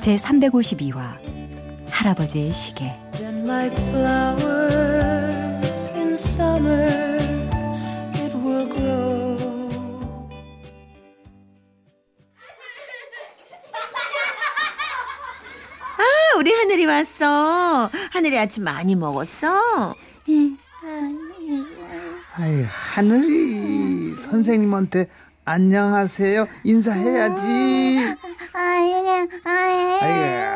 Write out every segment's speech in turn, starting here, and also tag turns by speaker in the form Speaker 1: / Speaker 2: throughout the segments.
Speaker 1: 제 352화 할아버지의 시계
Speaker 2: 아, 우리 하늘이 왔어. 하늘이 아침 많이 먹었어?
Speaker 3: 아이, 하늘이 선생님한테 안녕하세요. 인사해야지. 아이,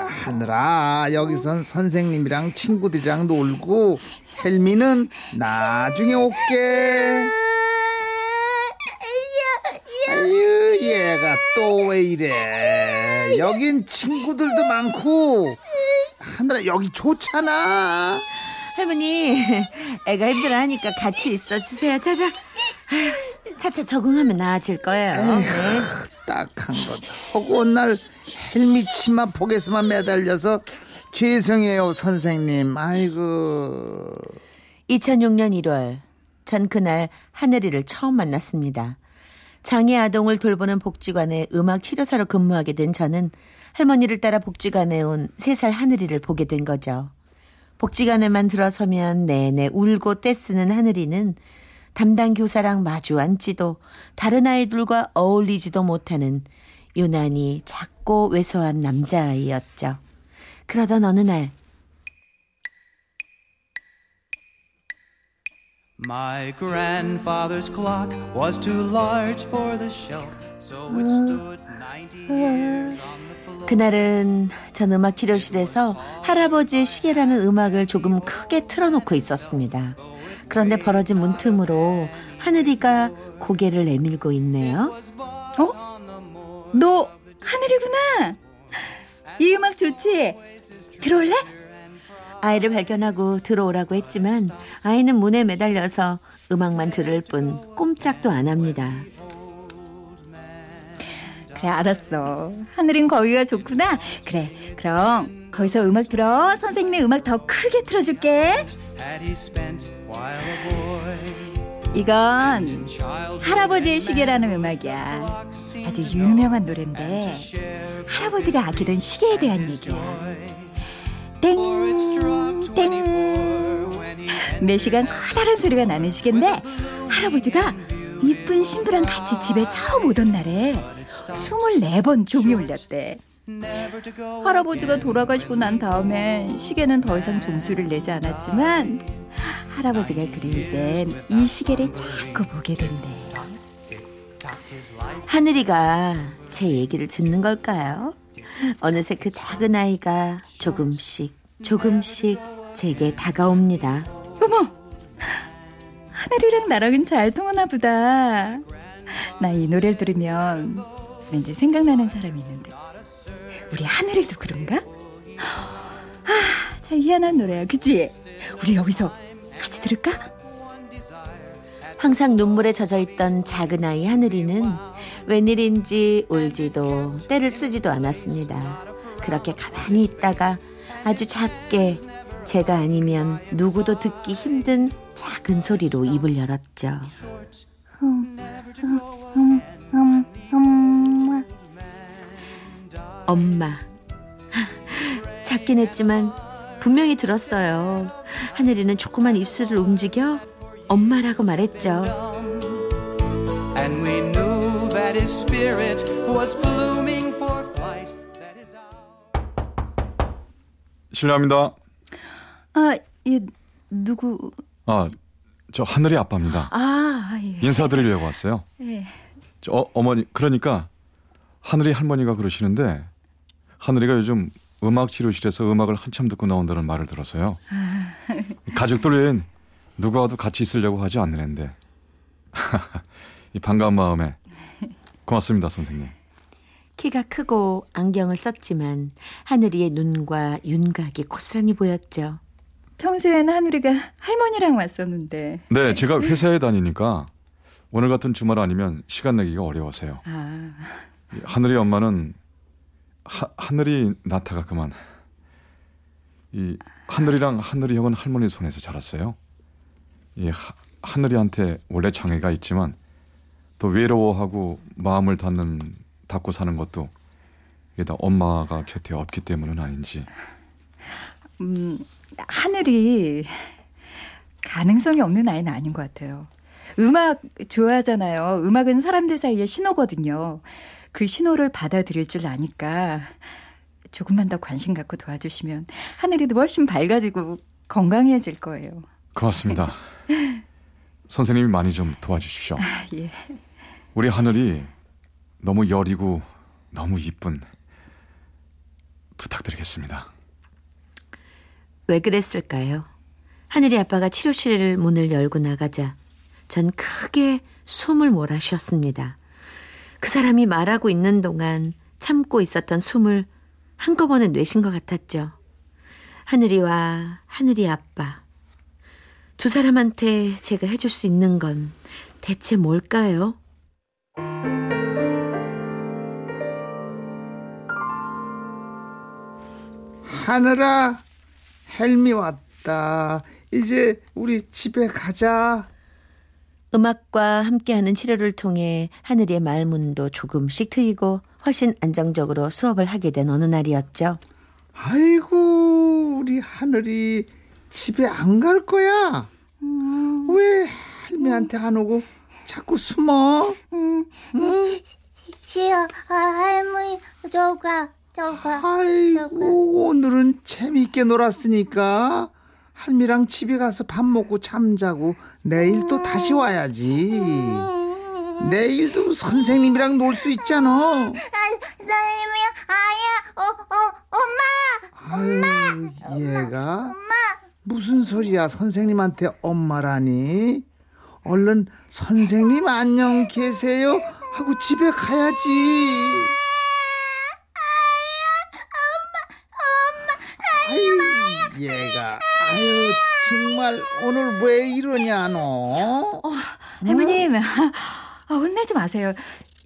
Speaker 3: 하늘아, 여기선 선생님이랑 친구들이랑 놀고, 헬미는 나중에 올게. 아유, 얘가 또 왜 이래. 여긴 친구들도 많고, 하늘아, 여기 좋잖아.
Speaker 2: 할머니, 애가 힘들어하니까 같이 있어 주세요. 자자. 차차 적응하면 나아질 거예요. 네.
Speaker 3: 딱한 것. 허구한 날 헬미 치마 폭에서만 매달려서 죄송해요, 선생님. 아이고.
Speaker 2: 2006년 1월, 전 그날 하늘이를 처음 만났습니다. 장애 아동을 돌보는 복지관에 음악 치료사로 근무하게 된 저는 할머니를 따라 복지관에 온 3살 하늘이를 보게 된 거죠. 복지관에만 들어서면 내내 울고 떼쓰는 하늘이는 담당 교사랑 마주 앉지도 다른 아이들과 어울리지도 못하는 유난히 작고 왜소한 남자아이였죠. 그러던 어느 날 My grandfather's clock was too large for the shelf, so it stood 90 years on the floor. 그날은 전 음악 치료실에서 할아버지의 시계라는 음악을 조금 크게 틀어놓고 있었습니다. 그런데 벌어진 문틈으로 하늘이가 고개를 내밀고 있네요.
Speaker 1: 어? 너 하늘이구나. 이 음악 좋지? 들어올래?
Speaker 2: 아이를 발견하고 들어오라고 했지만 아이는 문에 매달려서 음악만 들을 뿐 꼼짝도 안 합니다.
Speaker 1: 그래 알았어. 하늘은 거기가 좋구나. 그래 그럼 거기서 음악 들어. 선생님의 음악 더 크게 틀어줄게. 이건 할아버지의 시계라는 음악이야. 아주 유명한 노래인데 할아버지가 아끼던 시계에 대한 얘기야. 땡, 땡. 매시간 커다란 소리가 나는 시계인데 할아버지가 이쁜 신부랑 같이 집에 처음 오던 날에 24번 종이 울렸대. 할아버지가 돌아가시고 난 다음에 시계는 더 이상 종수를 내지 않았지만 할아버지가 그릴 땐 이 시계를 자꾸 보게 된대.
Speaker 2: 하늘이가 제 얘기를 듣는 걸까요? 어느새 그 작은 아이가 조금씩 조금씩 제게 다가옵니다.
Speaker 1: 어머! 하늘이랑 나랑은 잘 통하나 보다. 나 이 노래를 들으면 왠지 생각나는 사람이 있는데. 우리 하늘이도 그런가? 아, 참 희한한 노래야. 그치? 우리 여기서 같이 들을까?
Speaker 2: 항상 눈물에 젖어 있던 작은 아이 하늘이는 웬일인지 울지도 때를 쓰지도 않았습니다. 그렇게 가만히 있다가 아주 작게 제가 아니면 누구도 듣기 힘든 작은 소리로 입을 열었죠. 엄마. 작긴 했지만 분명히 들었어요. 하늘이는 조그만 입술을 움직여 엄마라고 말했죠.
Speaker 4: 실례합니다.
Speaker 1: 아, 예, 누구?
Speaker 4: 아, 저 하늘이 아빠입니다.
Speaker 1: 아, 예.
Speaker 4: 인사드리려고 왔어요.
Speaker 1: 예.
Speaker 4: 저 어, 어머니 그러니까 하늘이 할머니가 그러시는데 하늘이가 요즘 음악 치료실에서 음악을 한참 듣고 나온다는 말을 들어서요. 아. 가족들 외엔 누가 와도 같이 있으려고 하지 않는 앤데. 이 반가운 마음에 고맙습니다, 선생님.
Speaker 2: 키가 크고 안경을 썼지만 하늘이의 눈과 윤곽이 고스란히 보였죠.
Speaker 1: 평소에는 하늘이가 할머니랑 왔었는데.
Speaker 4: 네, 제가 회사에 다니니까 오늘 같은 주말 아니면 시간 내기가 어려워서요.
Speaker 1: 아,
Speaker 4: 하늘이 엄마는 하, 하늘이 나타가 그만 이 하늘이랑 하늘이 형은 할머니 손에서 자랐어요. 이 하, 하늘이한테 원래 장애가 있지만 또 외로워하고 마음을 닫는 닫고 사는 것도 이게 다 엄마가 곁에 없기 때문은 아닌지
Speaker 1: 음, 하늘이 가능성이 없는 아이는 아닌 것 같아요. 음악 좋아하잖아요. 음악은 사람들 사이의 신호거든요. 그 신호를 받아들일 줄 아니까 조금만 더 관심 갖고 도와주시면 하늘이도 훨씬 밝아지고 건강해질 거예요.
Speaker 4: 고맙습니다. 선생님이 많이 좀 도와주십시오.
Speaker 1: 예.
Speaker 4: 우리 하늘이 너무 여리고 너무 이쁜 부탁드리겠습니다.
Speaker 2: 왜 그랬을까요? 하늘이 아빠가 치료실 문을 열고 나가자 전 크게 숨을 몰아 쉬었습니다. 그 사람이 말하고 있는 동안 참고 있었던 숨을 한꺼번에 내쉰 것 같았죠. 하늘이와 하늘이 아빠. 두 사람한테 제가 해줄 수 있는 건 대체 뭘까요?
Speaker 3: 하늘아 헬미 왔다 이제 우리 집에 가자
Speaker 2: 음악과 함께하는 치료를 통해 하늘이의 말문도 조금씩 트이고 훨씬 안정적으로 수업을 하게 된 어느 날이었죠.
Speaker 3: 아이고 우리 하늘이 집에 안 갈 거야. 왜 헬미한테 안 오고 자꾸 숨어?
Speaker 5: 싫어 아, 할머니 저가 저가
Speaker 3: 아이고 오늘은 재밌게 놀았으니까 할미랑 집에 가서 밥 먹고 잠자고 내일 또 다시 와야지. 내일도 선생님이랑 놀 수 있잖아.
Speaker 5: 아, 선생님이 아야 어, 어, 엄마!
Speaker 3: 아유 얘가 무슨 소리야 선생님한테 엄마라니? 얼른 선생님 안녕 계세요 하고 집에 가야지 얘가 아유 정말 오늘 왜 이러냐 너
Speaker 1: 할머님, 아, 혼내지 마세요.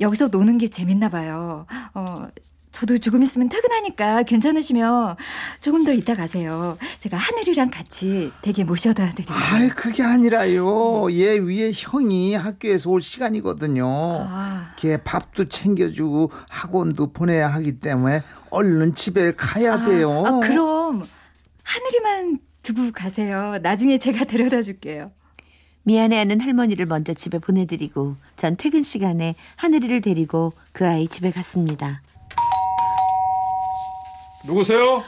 Speaker 1: 여기서 노는 게 재밌나 봐요. 어, 저도 조금 있으면 퇴근하니까 괜찮으시면 조금 더 이따 가세요. 제가 하늘이랑 같이 댁에 모셔다 드릴게요.
Speaker 3: 아이 그게 아니라요 얘 위에 형이 학교에서 올 시간이거든요
Speaker 1: 아.
Speaker 3: 걔 밥도 챙겨주고 학원도 보내야 하기 때문에 얼른 집에 가야 돼요.
Speaker 1: 아, 그럼 하늘이만 두고 가세요. 나중에 제가 데려다 줄게요.
Speaker 2: 미안해하는 할머니를 먼저 집에 보내드리고 전 퇴근 시간에 하늘이를 데리고 그 아이 집에 갔습니다.
Speaker 4: 누구세요?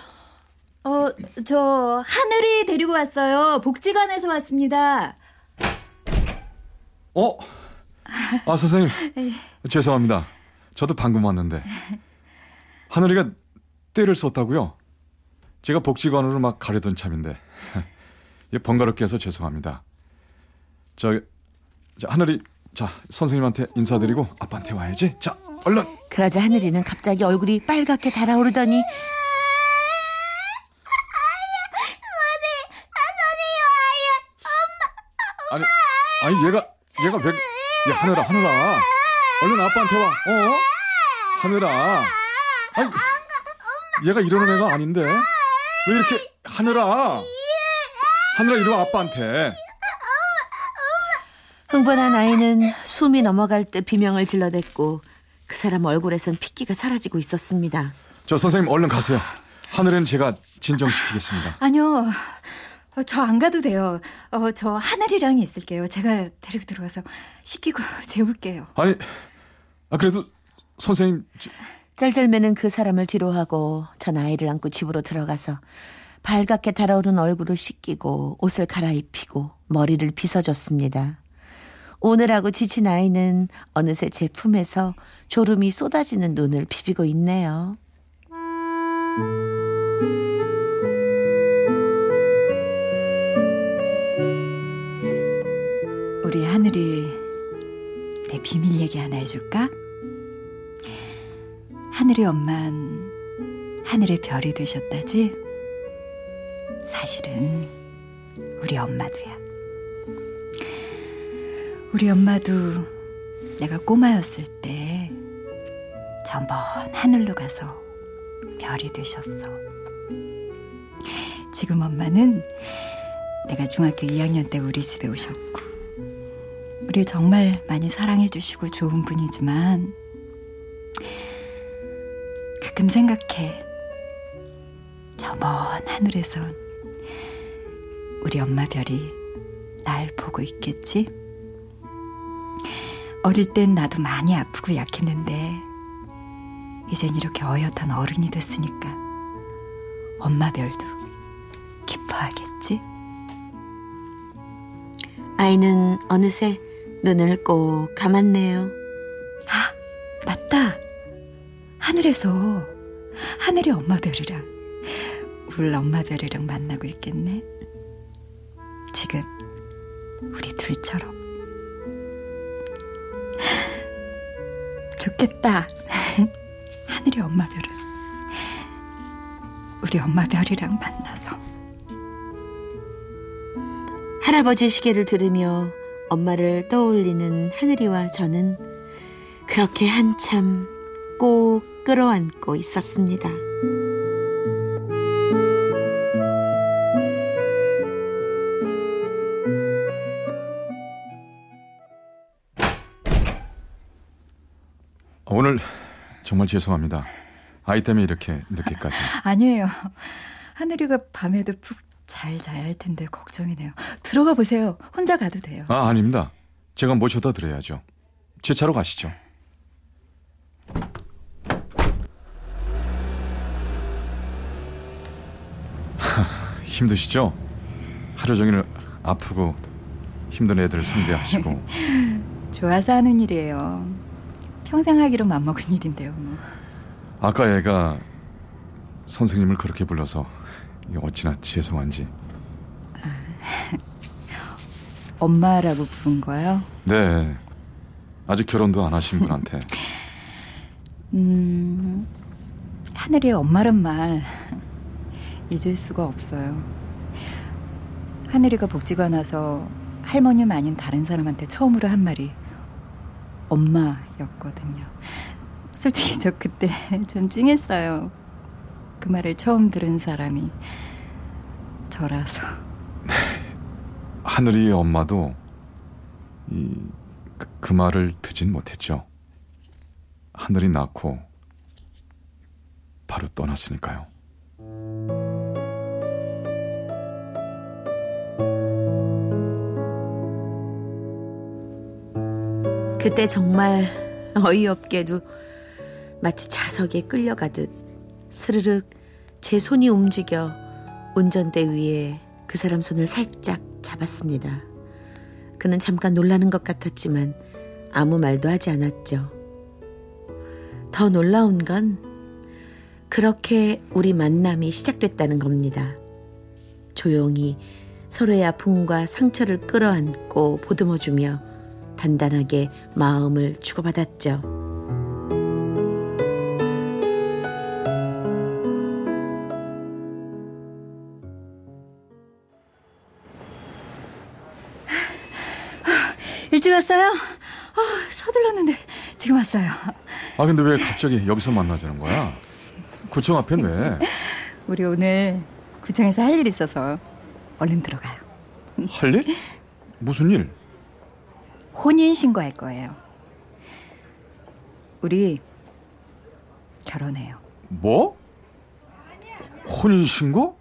Speaker 1: 어, 저 하늘이 데리고 왔어요. 복지관에서 왔습니다.
Speaker 4: 어? 아 선생님 죄송합니다. 저도 방금 왔는데 하늘이가 때를 썼다고요? 제가 복지관으로 막 가려던 참인데 번거롭게 해서 죄송합니다. 저, 저 하늘이 자 선생님한테 인사드리고 아빠한테 와야지. 자 얼른.
Speaker 2: 그러자 하늘이는 갑자기 얼굴이 빨갛게 달아오르더니
Speaker 4: 아니 아니 얘가 얘가 왜? 야 하늘아 하늘아 얼른 아빠한테 와. 어? 하늘아. 아니 얘가 이러는 애가 아닌데 왜 이렇게 하늘아 하늘아 이리 와 아빠한테.
Speaker 2: 흥분한 아이는 숨이 넘어갈 듯 비명을 질러댔고 그 사람 얼굴에선 핏기가 사라지고 있었습니다.
Speaker 4: 저 선생님 얼른 가세요. 하늘은 제가 진정시키겠습니다.
Speaker 1: 아니요. 어, 저안 가도 돼요. 어, 저 하늘이랑 있을게요. 제가 데리고 들어가서 씻기고 재울게요.
Speaker 4: 아니 아 그래도 선생님 저-
Speaker 2: 짤짤매는 그 사람을 뒤로 하고 전 아이를 안고 집으로 들어가서 발갛게 달아오른 얼굴을 씻기고 옷을 갈아입히고 머리를 빗어줬습니다. 오늘하고 지친 아이는 어느새 제 품에서 졸음이 쏟아지는 눈을 비비고 있네요.
Speaker 1: 하늘이 엄만 하늘의 별이 되셨다지? 사실은 우리 엄마도야. 우리 엄마도 내가 꼬마였을 때 저 먼 하늘로 가서 별이 되셨어. 지금 엄마는 내가 중학교 2학년 때 우리 집에 오셨고, 우리를 정말 많이 사랑해주시고 좋은 분이지만, 가끔 생각해. 저 먼 하늘에선 우리 엄마 별이 날 보고 있겠지? 어릴 땐 나도 많이 아프고 약했는데, 이젠 이렇게 어엿한 어른이 됐으니까 엄마 별도 기뻐하겠지?
Speaker 2: 아이는 어느새 눈을 꼭 감았네요.
Speaker 1: 하늘에서 하늘의 엄마 별이랑 울 엄마 별이랑 만나고 있겠네. 지금 우리 둘처럼. 좋겠다. 하늘의 엄마 별은 우리 엄마 별이랑 만나서.
Speaker 2: 할아버지 시계를 들으며 엄마를 떠올리는 하늘이와 저는 그렇게 한참 꼭 끌어안고 있었습니다.
Speaker 4: 오늘 정말 죄송합니다. 아이 때문에 이렇게 늦게까지.
Speaker 1: 아니에요. 하늘이가 밤에도 푹 잘 자야 할 텐데 걱정이네요. 들어가 보세요. 혼자 가도 돼요.
Speaker 4: 아, 아닙니다. 제가 모셔다 드려야죠. 제 차로 가시죠. 힘드시죠? 하루 종일 아프고 힘든 애들 상대하시고
Speaker 1: 좋아서 하는 일이에요. 평생 하기로 맘먹은 일인데요. 뭐.
Speaker 4: 아까 애가 선생님을 그렇게 불러서 어찌나 죄송한지
Speaker 1: 엄마라고 부른 거요?
Speaker 4: 네 아직 결혼도 안 하신 분한테
Speaker 1: 음, 하늘이 엄마란 말 잊을 수가 없어요. 하늘이가 복지관 와서 할머님 아닌 다른 사람한테 처음으로 한 말이 엄마였거든요. 솔직히 저 그때 좀 찡했어요. 그 말을 처음 들은 사람이 저라서.
Speaker 4: 하늘이의 엄마도 이, 그, 그 말을 듣진 못했죠. 하늘이 낳고 바로 떠났으니까요.
Speaker 2: 그때 정말 어이없게도 마치 자석에 끌려가듯 스르륵 제 손이 움직여 운전대 위에 그 사람 손을 살짝 잡았습니다. 그는 잠깐 놀라는 것 같았지만 아무 말도 하지 않았죠. 더 놀라운 건 그렇게 우리 만남이 시작됐다는 겁니다. 조용히 서로의 아픔과 상처를 끌어안고 보듬어주며 단단하게 마음을 주고받았죠.
Speaker 1: 일찍 왔어요? 아, 서둘렀는데 지금 왔어요.
Speaker 4: 아 근데 왜 갑자기 여기서 만나자는 거야? 구청 앞엔 왜?
Speaker 1: 우리 오늘 구청에서 할 일 있어서 얼른 들어가요.
Speaker 4: 할 일? 무슨 일?
Speaker 1: 혼인 신고할 거예요. 우리 결혼해요.
Speaker 4: 뭐? 혼인 신고?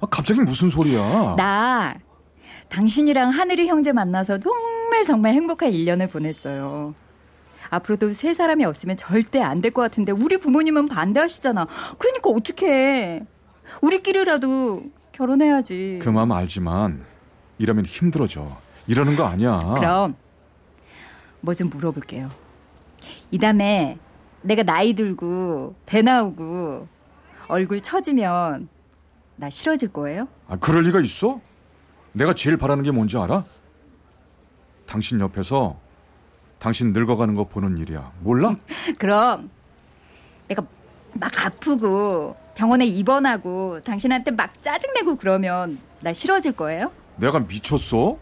Speaker 4: 아, 갑자기 무슨 소리야?
Speaker 1: 나 당신이랑 하늘이 형제 만나서 정말 정말 행복한 1년을 보냈어요. 앞으로도 세 사람이 없으면 절대 안 될 것 같은데 우리 부모님은 반대하시잖아. 그러니까 어떡해. 우리끼리라도 결혼해야지.
Speaker 4: 그 마음 알지만 이러면 힘들어져. 이러는 거 아니야.
Speaker 1: 그럼 뭐 좀 물어볼게요. 이 다음에 내가 나이 들고 배 나오고 얼굴 처지면 나 싫어질 거예요?
Speaker 4: 아, 그럴 리가 있어? 내가 제일 바라는 게 뭔지 알아? 당신 옆에서 당신 늙어가는 거 보는 일이야. 몰라?
Speaker 1: 그럼 내가 막 아프고 병원에 입원하고 당신한테 막 짜증내고 그러면 나 싫어질 거예요?
Speaker 4: 내가 미쳤어?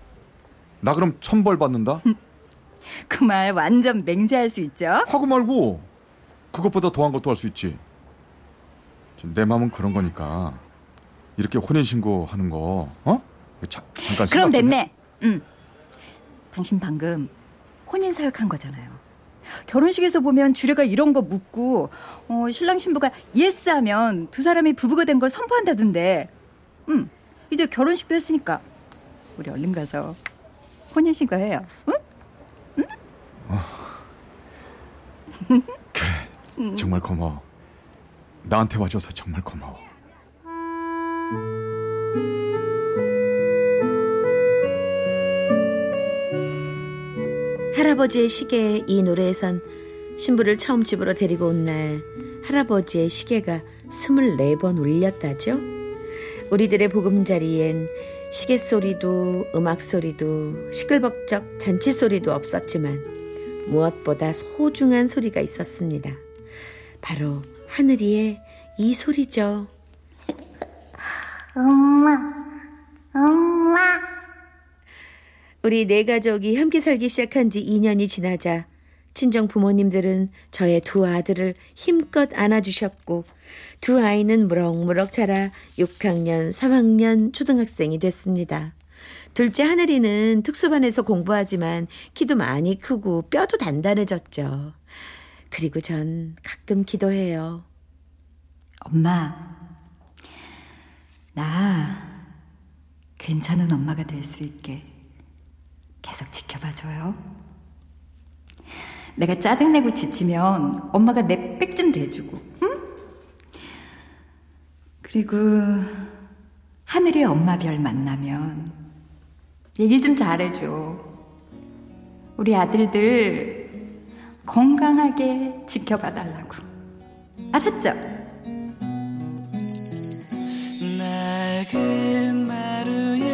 Speaker 4: 나 그럼 천벌 받는다?
Speaker 1: 그 말 완전 맹세할 수 있죠?
Speaker 4: 하고 말고 그것보다 더한 것도 할 수 있지. 내 마음은 그런 거니까 이렇게 혼인 신고 하는 거 어? 자, 잠깐
Speaker 1: 그럼. 됐네. 응. 당신 방금 혼인 사역한 거잖아요. 결혼식에서 보면 주례가 이런 거 묻고 어, 신랑 신부가 예스하면 두 사람이 부부가 된 걸 선포한다던데. 응. 이제 결혼식도 했으니까 우리 얼른 가서 혼인 신고 해요. 응?
Speaker 4: 정말 고마워. 나한테 와줘서 정말 고마워.
Speaker 2: 할아버지의 시계의 이 노래에선 신부를 처음 집으로 데리고 온 날 할아버지의 시계가 24번 울렸다죠. 우리들의 보금자리엔 시계 소리도 음악 소리도 시끌벅적 잔치 소리도 없었지만 무엇보다 소중한 소리가 있었습니다. 바로 하늘이의 이 소리죠.
Speaker 5: 엄마, 엄마.
Speaker 2: 우리 네 가족이 함께 살기 시작한 지 2년이 지나자 친정 부모님들은 저의 두 아들을 힘껏 안아주셨고 두 아이는 무럭무럭 자라 6학년, 3학년 초등학생이 됐습니다. 둘째 하늘이는 특수반에서 공부하지만 키도 많이 크고 뼈도 단단해졌죠. 그리고 전 가끔 기도해요.
Speaker 1: 엄마, 나 괜찮은 엄마가 될 수 있게 계속 지켜봐줘요. 내가 짜증내고 지치면 엄마가 내 백 좀 대주고, 응? 그리고 하늘이 엄마 별 만나면 얘기 좀 잘해줘. 우리 아들들 건강하게 지켜봐 달라고. 알았죠?
Speaker 6: 낡은 마루에